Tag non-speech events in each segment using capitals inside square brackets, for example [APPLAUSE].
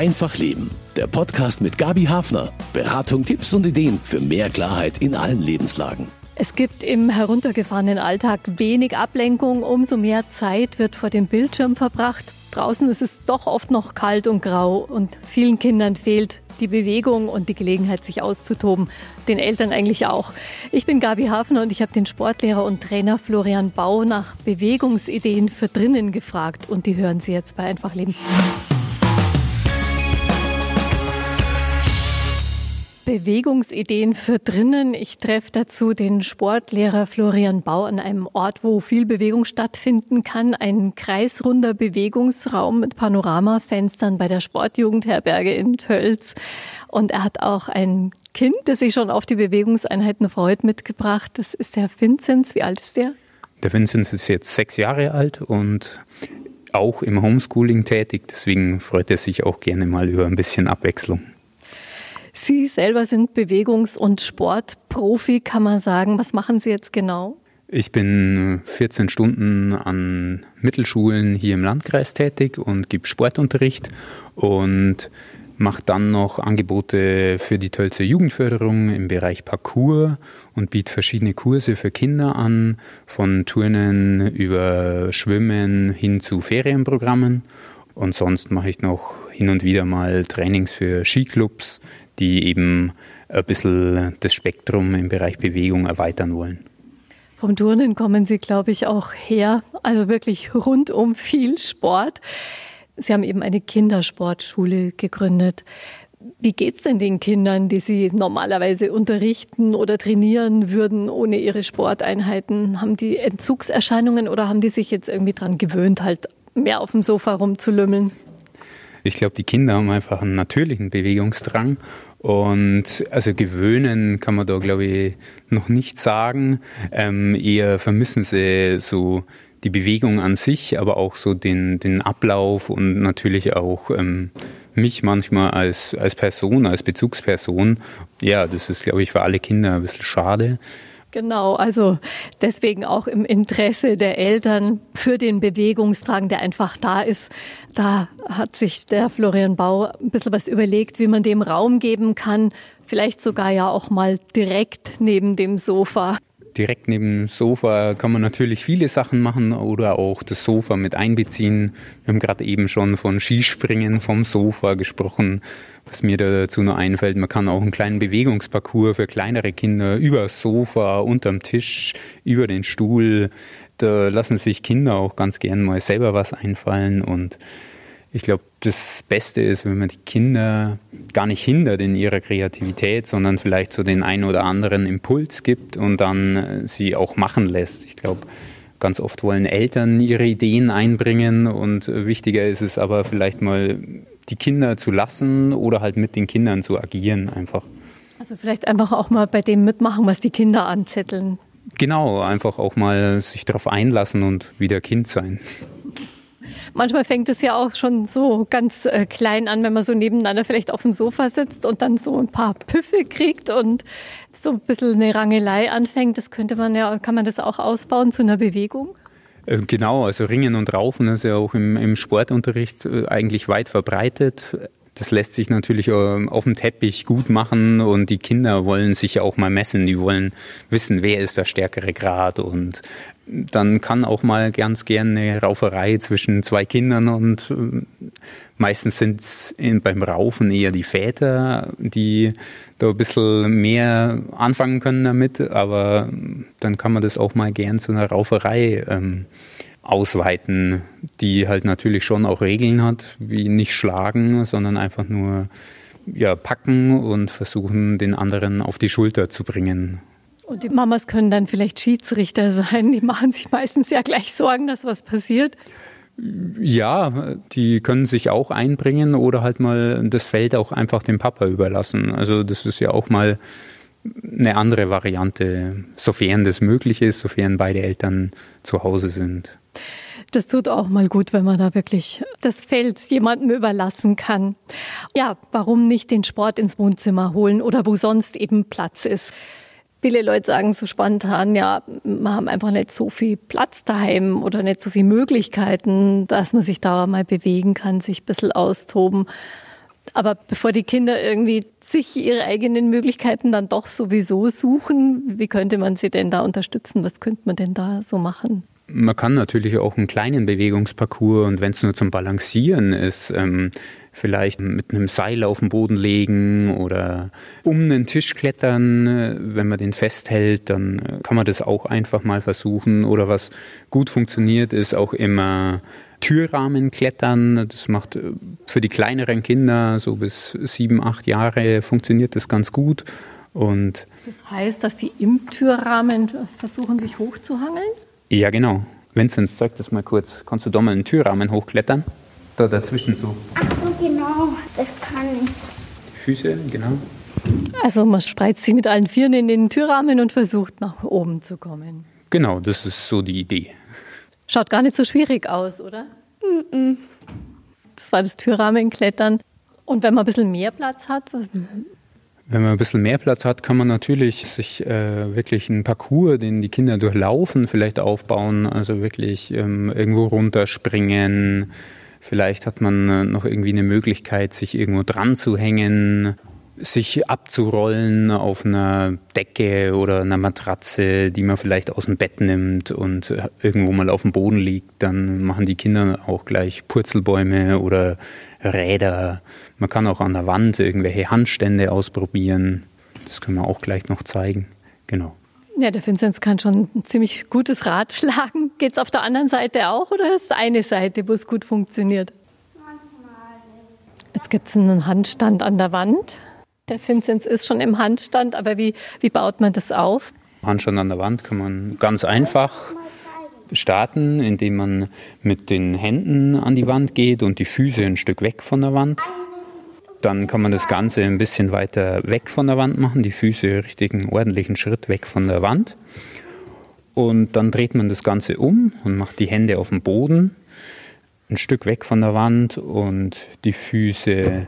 Einfach Leben. Der Podcast mit Gabi Hafner. Beratung, Tipps und Ideen für mehr Klarheit in allen Lebenslagen. Es gibt im heruntergefahrenen Alltag wenig Ablenkung, umso mehr Zeit wird vor dem Bildschirm verbracht. Draußen ist es doch oft noch kalt und grau und vielen Kindern fehlt die Bewegung und die Gelegenheit, sich auszutoben. Den Eltern eigentlich auch. Ich bin Gabi Hafner und ich habe den Sportlehrer und Trainer Florian Bau nach Bewegungsideen für drinnen gefragt und die hören Sie jetzt bei Einfach Leben. Bewegungsideen für drinnen. Ich treffe dazu den Sportlehrer Florian Bau an einem Ort, wo viel Bewegung stattfinden kann. Ein kreisrunder Bewegungsraum mit Panoramafenstern bei der Sportjugendherberge in Tölz. Und er hat auch ein Kind, das sich schon auf die Bewegungseinheiten freut, mitgebracht. Das ist der Vinzenz. Wie alt ist der? Der Vinzenz ist jetzt sechs Jahre alt und auch im Homeschooling tätig. Deswegen freut er sich auch gerne mal über ein bisschen Abwechslung. Sie selber sind Bewegungs- und Sportprofi, kann man sagen. Was machen Sie jetzt genau? Ich bin 14 Stunden an Mittelschulen hier im Landkreis tätig und gebe Sportunterricht und mache dann noch Angebote für die Tölzer Jugendförderung im Bereich Parkour und biete verschiedene Kurse für Kinder an, von Turnen über Schwimmen hin zu Ferienprogrammen. Und sonst mache ich noch hin und wieder mal Trainings für Skiclubs, die eben ein bisschen das Spektrum im Bereich Bewegung erweitern wollen. Vom Turnen kommen Sie, glaube ich, auch her. Also wirklich rundum viel Sport. Sie haben eben eine Kindersportschule gegründet. Wie geht es denn den Kindern, die Sie normalerweise unterrichten oder trainieren würden ohne ihre Sporteinheiten? Haben die Entzugserscheinungen oder haben die sich jetzt irgendwie daran gewöhnt, halt mehr auf dem Sofa rumzulümmeln? Ich glaube, die Kinder haben einfach einen natürlichen Bewegungsdrang und also gewöhnen kann man da, glaube ich, noch nicht sagen. Ähm, eher vermissen sie so die Bewegung an sich, aber auch so den, den Ablauf und natürlich auch ähm, mich manchmal als, als Person, als Bezugsperson. Ja, das ist, glaube ich, für alle Kinder ein bisschen schade. Genau, also deswegen auch im Interesse der Eltern für den Bewegungstrang, der einfach da ist. Da hat sich der Florian Bau ein bisschen was überlegt, wie man dem Raum geben kann. Vielleicht sogar ja auch mal direkt neben dem Sofa direkt neben dem Sofa kann man natürlich viele Sachen machen oder auch das Sofa mit einbeziehen. Wir haben gerade eben schon von Skispringen vom Sofa gesprochen. Was mir dazu noch einfällt, man kann auch einen kleinen Bewegungsparcours für kleinere Kinder über das Sofa, unterm Tisch, über den Stuhl. Da lassen sich Kinder auch ganz gern mal selber was einfallen und ich glaube, das Beste ist, wenn man die Kinder gar nicht hindert in ihrer Kreativität, sondern vielleicht so den einen oder anderen Impuls gibt und dann äh, sie auch machen lässt. Ich glaube, ganz oft wollen Eltern ihre Ideen einbringen und äh, wichtiger ist es aber vielleicht mal die Kinder zu lassen oder halt mit den Kindern zu agieren einfach. Also vielleicht einfach auch mal bei dem mitmachen, was die Kinder anzetteln. Genau, einfach auch mal sich darauf einlassen und wieder Kind sein. Manchmal fängt es ja auch schon so ganz äh, klein an, wenn man so nebeneinander vielleicht auf dem Sofa sitzt und dann so ein paar Püffe kriegt und so ein bisschen eine Rangelei anfängt. Das könnte man ja, kann man das auch ausbauen zu einer Bewegung? Äh, genau, also Ringen und Raufen ist ja auch im, im Sportunterricht äh, eigentlich weit verbreitet. Das lässt sich natürlich ähm, auf dem Teppich gut machen und die Kinder wollen sich ja auch mal messen. Die wollen wissen, wer ist der stärkere Grad und dann kann auch mal ganz gerne eine Rauferei zwischen zwei Kindern und äh, meistens sind es beim Raufen eher die Väter, die da ein bisschen mehr anfangen können damit, aber dann kann man das auch mal gern zu einer Rauferei ähm, ausweiten, die halt natürlich schon auch Regeln hat, wie nicht schlagen, sondern einfach nur ja, packen und versuchen, den anderen auf die Schulter zu bringen. Und die Mamas können dann vielleicht Schiedsrichter sein. Die machen sich meistens ja gleich Sorgen, dass was passiert. Ja, die können sich auch einbringen oder halt mal das Feld auch einfach dem Papa überlassen. Also das ist ja auch mal eine andere Variante, sofern das möglich ist, sofern beide Eltern zu Hause sind. Das tut auch mal gut, wenn man da wirklich das Feld jemandem überlassen kann. Ja, warum nicht den Sport ins Wohnzimmer holen oder wo sonst eben Platz ist? Viele Leute sagen so spontan, ja, wir haben einfach nicht so viel Platz daheim oder nicht so viele Möglichkeiten, dass man sich da mal bewegen kann, sich ein bisschen austoben. Aber bevor die Kinder irgendwie sich ihre eigenen Möglichkeiten dann doch sowieso suchen, wie könnte man sie denn da unterstützen? Was könnte man denn da so machen? Man kann natürlich auch einen kleinen Bewegungsparcours und wenn es nur zum Balancieren ist, ähm, vielleicht mit einem Seil auf den Boden legen oder um einen Tisch klettern. Wenn man den festhält, dann kann man das auch einfach mal versuchen. Oder was gut funktioniert, ist auch immer Türrahmen klettern. Das macht äh, für die kleineren Kinder, so bis sieben, acht Jahre, funktioniert das ganz gut. Und das heißt, dass sie im Türrahmen versuchen, sich hochzuhangeln? Ja, genau. Vinzenz, zeig das mal kurz. Kannst du da mal einen Türrahmen hochklettern? Da dazwischen so. Ach so, genau. Das kann ich. Füße, genau. Also man spreizt sich mit allen Vieren in den Türrahmen und versucht nach oben zu kommen. Genau, das ist so die Idee. Schaut gar nicht so schwierig aus, oder? Mm -mm. Das war das Türrahmenklettern. Und wenn man ein bisschen mehr Platz hat? Wenn man ein bisschen mehr Platz hat, kann man natürlich sich äh, wirklich einen Parcours, den die Kinder durchlaufen, vielleicht aufbauen. Also wirklich ähm, irgendwo runterspringen. Vielleicht hat man äh, noch irgendwie eine Möglichkeit, sich irgendwo dran zu hängen sich abzurollen auf einer Decke oder einer Matratze, die man vielleicht aus dem Bett nimmt und irgendwo mal auf dem Boden liegt, dann machen die Kinder auch gleich Purzelbäume oder Räder. Man kann auch an der Wand irgendwelche Handstände ausprobieren. Das können wir auch gleich noch zeigen. Genau. Ja, der Vinzenz kann schon ein ziemlich gutes Rad [LAUGHS] schlagen. Geht es auf der anderen Seite auch oder ist eine Seite, wo es gut funktioniert? Jetzt gibt es einen Handstand an der Wand. Der Vinzenz ist schon im Handstand, aber wie, wie baut man das auf? Handstand an der Wand kann man ganz einfach starten, indem man mit den Händen an die Wand geht und die Füße ein Stück weg von der Wand. Dann kann man das Ganze ein bisschen weiter weg von der Wand machen, die Füße richtigen ordentlichen Schritt weg von der Wand. Und dann dreht man das Ganze um und macht die Hände auf dem Boden, ein Stück weg von der Wand und die Füße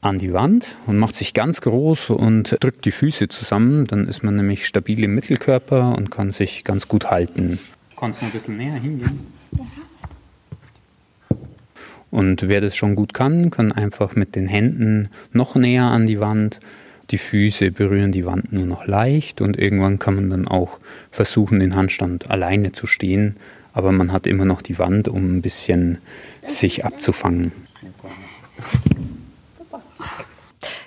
an die Wand und macht sich ganz groß und drückt die Füße zusammen. Dann ist man nämlich stabil im Mittelkörper und kann sich ganz gut halten. Kannst du ein bisschen näher hingehen? Ja. Und wer das schon gut kann, kann einfach mit den Händen noch näher an die Wand. Die Füße berühren die Wand nur noch leicht und irgendwann kann man dann auch versuchen, den Handstand alleine zu stehen. Aber man hat immer noch die Wand, um ein bisschen sich abzufangen.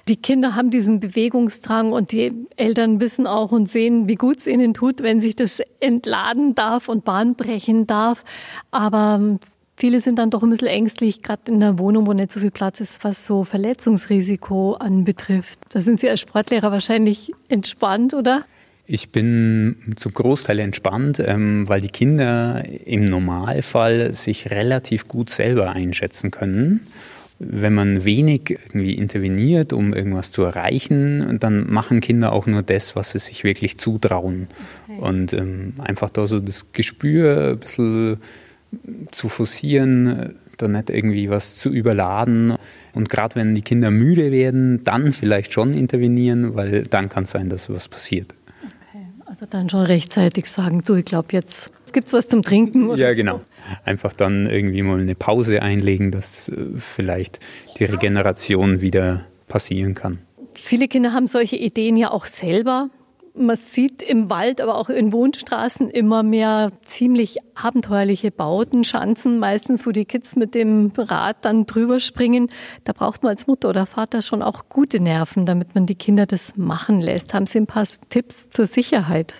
Die Kinder haben diesen Bewegungsdrang und die Eltern wissen auch und sehen, wie gut es ihnen tut, wenn sich das entladen darf und Bahn brechen darf. Aber ähm, viele sind dann doch ein bisschen ängstlich, gerade in einer Wohnung, wo nicht so viel Platz ist, was so Verletzungsrisiko anbetrifft. Da sind Sie als Sportlehrer wahrscheinlich entspannt, oder? Ich bin zum Großteil entspannt, ähm, weil die Kinder im Normalfall sich relativ gut selber einschätzen können wenn man wenig irgendwie interveniert, um irgendwas zu erreichen, dann machen Kinder auch nur das, was sie sich wirklich zutrauen. Okay. Und ähm, einfach da so das Gespür ein bisschen zu forcieren, da nicht irgendwie was zu überladen. Und gerade wenn die Kinder müde werden, dann vielleicht schon intervenieren, weil dann kann es sein, dass was passiert. Okay, also dann schon rechtzeitig sagen, du, ich glaube jetzt gibt es was zum Trinken? Oder ja, genau. Einfach dann irgendwie mal eine Pause einlegen, dass äh, vielleicht die Regeneration wieder passieren kann. Viele Kinder haben solche Ideen ja auch selber. Man sieht im Wald, aber auch in Wohnstraßen immer mehr ziemlich abenteuerliche Bauten, Schanzen, meistens, wo die Kids mit dem Rad dann drüber springen. Da braucht man als Mutter oder Vater schon auch gute Nerven, damit man die Kinder das machen lässt. Haben Sie ein paar Tipps zur Sicherheit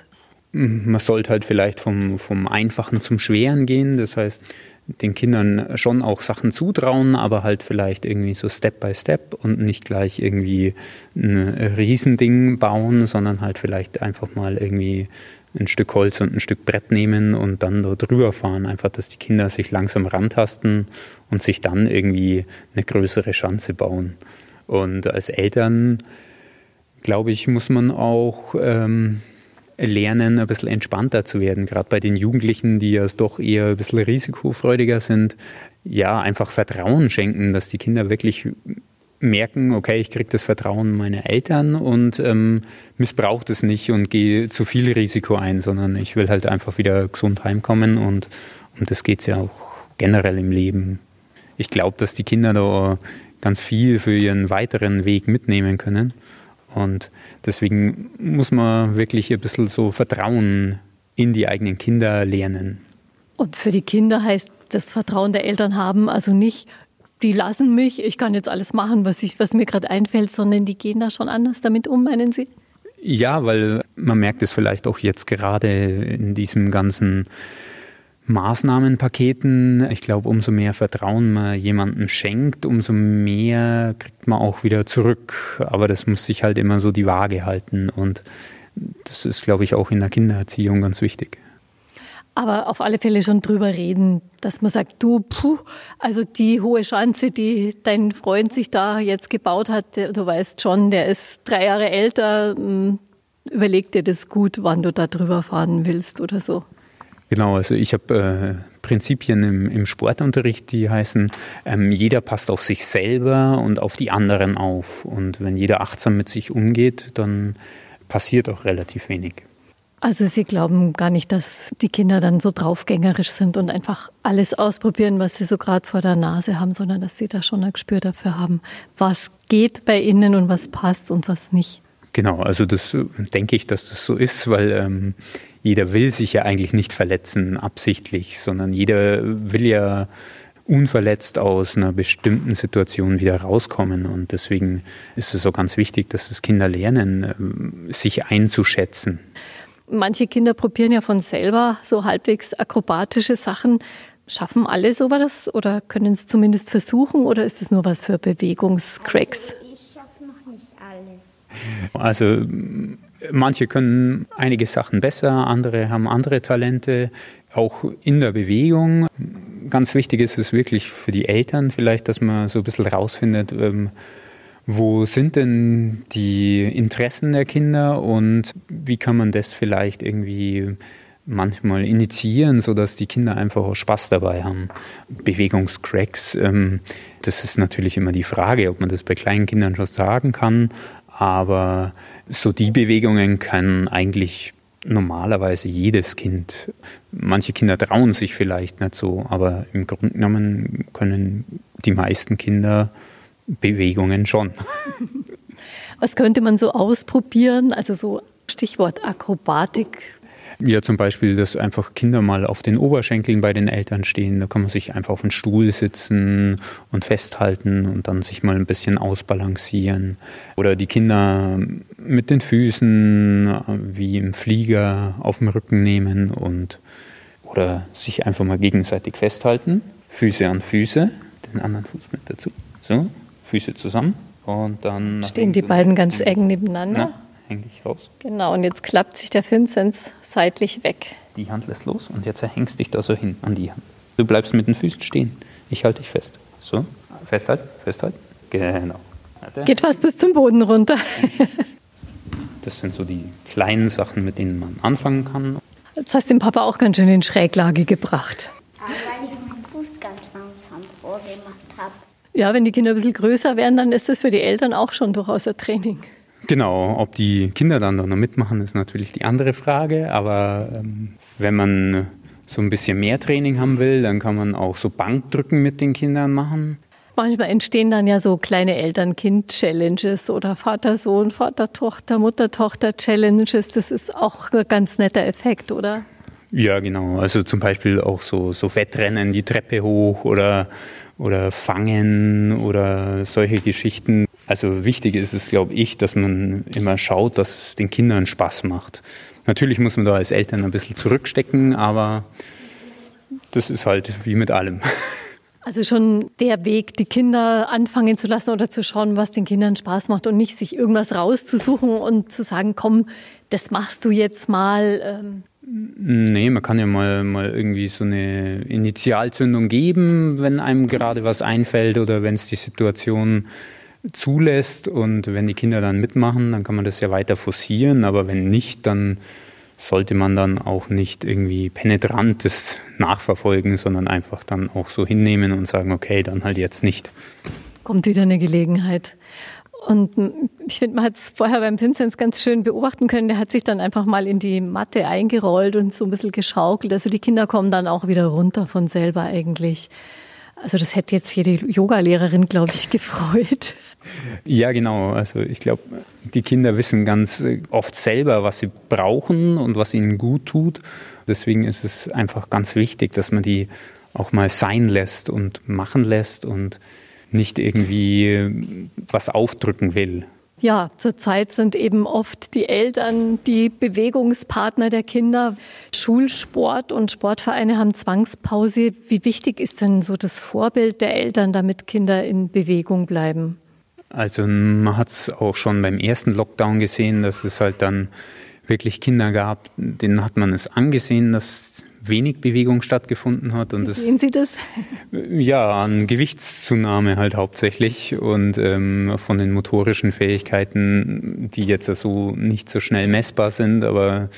man sollte halt vielleicht vom, vom Einfachen zum Schweren gehen. Das heißt, den Kindern schon auch Sachen zutrauen, aber halt vielleicht irgendwie so Step by Step und nicht gleich irgendwie ein Riesending bauen, sondern halt vielleicht einfach mal irgendwie ein Stück Holz und ein Stück Brett nehmen und dann da drüber fahren. Einfach, dass die Kinder sich langsam rantasten und sich dann irgendwie eine größere Schanze bauen. Und als Eltern, glaube ich, muss man auch ähm, lernen, ein bisschen entspannter zu werden, gerade bei den Jugendlichen, die ja doch eher ein bisschen risikofreudiger sind. Ja, einfach Vertrauen schenken, dass die Kinder wirklich merken, okay, ich kriege das Vertrauen meiner Eltern und ähm, missbrauche es nicht und gehe zu viel Risiko ein, sondern ich will halt einfach wieder gesund heimkommen und um das geht es ja auch generell im Leben. Ich glaube, dass die Kinder da ganz viel für ihren weiteren Weg mitnehmen können. Und deswegen muss man wirklich ein bisschen so Vertrauen in die eigenen Kinder lernen. Und für die Kinder heißt das Vertrauen der Eltern haben, also nicht, die lassen mich, ich kann jetzt alles machen, was, ich, was mir gerade einfällt, sondern die gehen da schon anders damit um, meinen Sie? Ja, weil man merkt es vielleicht auch jetzt gerade in diesem ganzen Maßnahmenpaketen. Ich glaube, umso mehr Vertrauen man jemandem schenkt, umso mehr kriegt man auch wieder zurück. Aber das muss sich halt immer so die Waage halten. Und das ist, glaube ich, auch in der Kindererziehung ganz wichtig. Aber auf alle Fälle schon drüber reden, dass man sagt, du, puh, also die hohe Schanze, die dein Freund sich da jetzt gebaut hat, du weißt schon, der ist drei Jahre älter, hm, überleg dir das gut, wann du da drüber fahren willst oder so. Genau, also ich habe äh, Prinzipien im, im, Sportunterricht, die heißen, ähm, jeder passt auf sich selber und auf die anderen auf. Und wenn jeder achtsam mit sich umgeht, dann passiert auch relativ wenig. Also Sie glauben gar nicht, dass die Kinder dann so draufgängerisch sind und einfach alles ausprobieren, was sie so gerade vor der Nase haben, sondern dass sie da schon ein Gespür dafür haben, was geht bei ihnen und was passt und was nicht. Genau, also das äh, denke ich, dass das so ist, weil ähm, jeder will sich ja eigentlich nicht verletzen absichtlich, sondern jeder will ja unverletzt aus einer bestimmten Situation wieder rauskommen. Und deswegen ist es so ganz wichtig, dass das Kinder lernen, ähm, sich einzuschätzen. Manche Kinder probieren ja von selber so halbwegs akrobatische Sachen. Schaffen alle sowas oder können es zumindest versuchen oder ist es nur was für Bewegungscracks? Also ich schaffe noch nicht alles. Also manche können einige Sachen besser, andere haben andere Talente, auch in der Bewegung. Ganz wichtig ist es wirklich für die Eltern vielleicht, dass man so ein bisschen rausfindet, ähm, wo sind denn die Interessen der Kinder und wie kann man das vielleicht irgendwie manchmal initiieren, sodass die Kinder einfach auch Spaß dabei haben. Bewegungscracks, ähm, das ist natürlich immer die Frage, ob man das bei kleinen Kindern schon sagen kann, aber so die Bewegungen können eigentlich normalerweise jedes Kind. Manche Kinder trauen sich vielleicht nicht so, aber im Grunde genommen können die meisten Kinder Bewegungen schon. [LAUGHS] Was könnte man so ausprobieren? Also so Stichwort Akrobatik. Ja, zum Beispiel, dass einfach Kinder mal auf den Oberschenkeln bei den Eltern stehen. Da kann man sich einfach auf den Stuhl sitzen und festhalten und dann sich mal ein bisschen ausbalancieren. Oder die Kinder mit den Füßen wie im Flieger auf dem Rücken nehmen und oder sich einfach mal gegenseitig festhalten. Füße an Füße, den anderen Fuß mit dazu. So, Füße zusammen und dann. Stehen die beiden ganz eng nebeneinander? Na, häng dich raus. Genau, und jetzt klappt sich der Vinzenz seitlich weg. Die Hand lässt los und jetzt hängst dich da so hin an die Hand. Du bleibst mit den Füßen stehen. Ich halte dich fest. So, festhalten, festhalten. Genau. Warte. Geht fast bis zum Boden runter. das sind so die kleinen Sachen, mit denen man anfangen kann. Jetzt hast du den Papa auch ganz schön in Schräglage gebracht. Aber weil ich meinen Fuß ganz langsam vorgemacht habe. Ja, wenn die Kinder ein bisschen größer werden, dann ist das für die Eltern auch schon durchaus ein Training. Genau, ob die Kinder dann noch mitmachen, ist natürlich die andere Frage. Aber ähm, wenn man so ein bisschen mehr Training haben will, dann kann man auch so Bankdrücken mit den Kindern machen. Manchmal entstehen dann ja so kleine Eltern-Kind-Challenges oder Vater-Sohn, Vater-Tochter, Mutter-Tochter-Challenges. Das ist auch ein ganz netter Effekt, oder? Ja, genau. Also zum Beispiel auch so, so Wettrennen, die Treppe hoch oder oder Fangen oder solche Geschichten. Also wichtig ist es, glaube ich, dass man immer schaut, dass es den Kindern Spaß macht. Natürlich muss man da als Eltern ein bisschen zurückstecken, aber das ist halt wie mit allem. [LAUGHS] Also schon der Weg, die Kinder anfangen zu lassen oder zu schauen, was den Kindern Spaß macht und nicht sich irgendwas rauszusuchen und zu sagen, komm, das machst du jetzt mal. Nee, man kann ja mal, mal irgendwie so eine Initialzündung geben, wenn einem gerade was einfällt oder wenn es die Situation zulässt und wenn die Kinder dann mitmachen, dann kann man das ja weiter forcieren, aber wenn nicht, dann sollte man dann auch nicht irgendwie penetrantes nachverfolgen, sondern einfach dann auch so hinnehmen und sagen, okay, dann halt jetzt nicht. Kommt wieder eine Gelegenheit. Und ich finde, man hat es vorher beim Vinzenz ganz schön beobachten können. Der hat sich dann einfach mal in die Matte eingerollt und so ein bisschen geschaukelt. Also die Kinder kommen dann auch wieder runter von selber eigentlich. Also das hätte jetzt jede Yogalehrerin, glaube ich, [LAUGHS] gefreut. Ja, genau. Also ich glaube, die Kinder wissen ganz äh, oft selber, was sie brauchen und was ihnen gut tut. Deswegen ist es einfach ganz wichtig, dass man die auch mal sein lässt und machen lässt und nicht irgendwie was aufdrücken will. Ja, zurzeit sind eben oft die Eltern die Bewegungspartner der Kinder. Schulsport und Sportvereine haben Zwangspause. Wie wichtig ist denn so das Vorbild der Eltern, damit Kinder in Bewegung bleiben? Also man hat es auch schon beim ersten Lockdown gesehen, dass es halt dann wirklich Kinder gab, denen hat man es angesehen, dass wenig Bewegung stattgefunden hat. Und Wie sehen Sie das? Ja, an Gewichtszunahme halt hauptsächlich und ähm, von den motorischen Fähigkeiten, die jetzt so nicht so schnell messbar sind, aber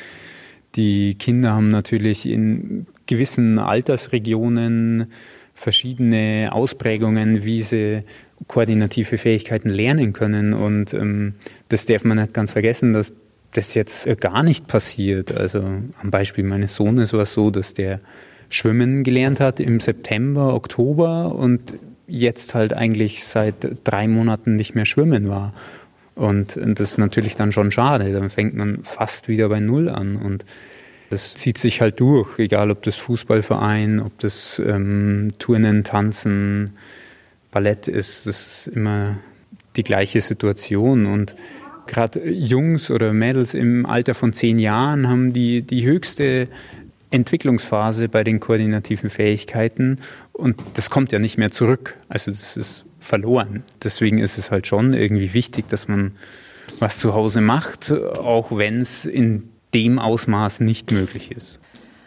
die Kinder haben natürlich in gewissen Altersregionen verschiedene Ausprägungen, wie sie koordinative Fähigkeiten lernen können. Und ähm, das darf man nicht ganz vergessen, dass das jetzt äh, gar nicht passiert. Also am Beispiel meines Sohnes war es so, dass der Schwimmen gelernt hat im September, Oktober und jetzt halt eigentlich seit drei Monaten nicht mehr schwimmen war. Und das ist natürlich dann schon schade. Dann fängt man fast wieder bei Null an. Und das zieht sich halt durch, egal ob das Fußballverein, ob das ähm, Turnen, Tanzen, Ballett ist. Das ist immer die gleiche Situation. Und gerade Jungs oder Mädels im Alter von zehn Jahren haben die, die höchste Entwicklungsphase bei den koordinativen Fähigkeiten und das kommt ja nicht mehr zurück. Also das ist verloren. Deswegen ist es halt schon irgendwie wichtig, dass man was zu Hause macht, auch wenn es in dem Ausmaß nicht möglich ist.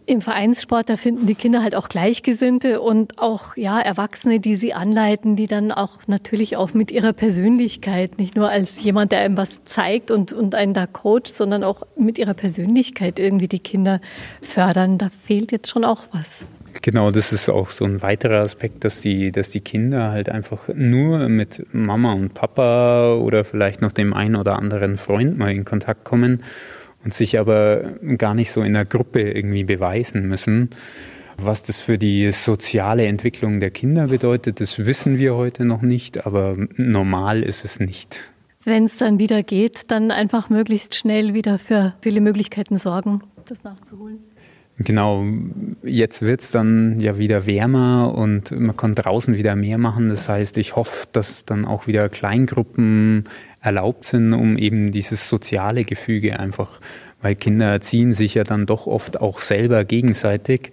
Im Vereinssport, da finden die Kinder halt auch Gleichgesinnte und auch ja, Erwachsene, die sie anleiten, die dann auch natürlich auch mit ihrer Persönlichkeit, nicht nur als jemand, der einem was zeigt und, und einen da coacht, sondern auch mit ihrer Persönlichkeit irgendwie die Kinder fördern. Da fehlt jetzt schon auch was. Genau, das ist auch so ein weiterer Aspekt, dass die, dass die Kinder halt einfach nur mit Mama und Papa oder vielleicht noch dem einen oder anderen Freund mal in Kontakt kommen und sich aber gar nicht so in der Gruppe irgendwie beweisen müssen. Was das für die soziale Entwicklung der Kinder bedeutet, das wissen wir heute noch nicht, aber normal ist es nicht. Wenn es dann wieder geht, dann einfach möglichst schnell wieder für viele Möglichkeiten sorgen, das nachzuholen. Genau, jetzt wird es dann ja wieder wärmer und man kann draußen wieder mehr machen. Das heißt, ich hoffe, dass dann auch wieder Kleingruppen erlaubt sind, um eben dieses soziale Gefüge einfach, weil Kinder erziehen sich ja dann doch oft auch selber gegenseitig.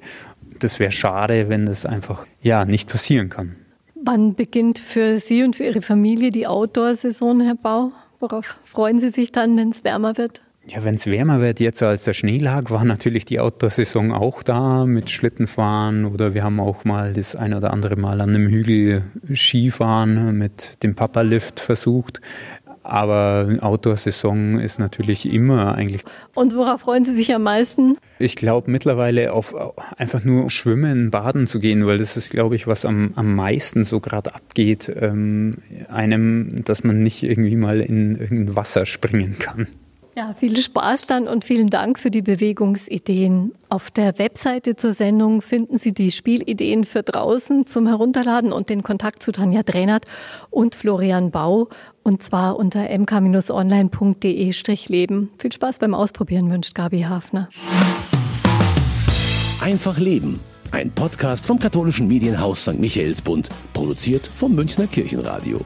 Das wäre schade, wenn das einfach ja nicht passieren kann. Wann beginnt für Sie und für Ihre Familie die Outdoor-Saison, Herr Bau? Worauf freuen Sie sich dann, wenn es wärmer wird? Ja, wenn es wärmer wird, jetzt als der Schnee lag, war natürlich die Outdoor-Saison auch da mit Schlittenfahren oder wir haben auch mal das ein oder andere Mal an einem Hügel Skifahren mit dem Papa-Lift versucht. Aber Outdoor-Saison ist natürlich immer eigentlich. Und worauf freuen Sie sich am meisten? Ich glaube mittlerweile auf einfach nur schwimmen, baden zu gehen, weil das ist, glaube ich, was am, am meisten so gerade abgeht, ähm, einem, dass man nicht irgendwie mal in irgendein Wasser springen kann. Ja, viel Spaß dann und vielen Dank für die Bewegungsideen. Auf der Webseite zur Sendung finden Sie die Spielideen für draußen zum Herunterladen und den Kontakt zu Tanja Dränert und Florian Bau und zwar unter mk-online.de-leben. Viel Spaß beim Ausprobieren wünscht Gabi Hafner. Einfach Leben. Ein Podcast vom katholischen Medienhaus St. Michaelsbund, produziert vom Münchner Kirchenradio.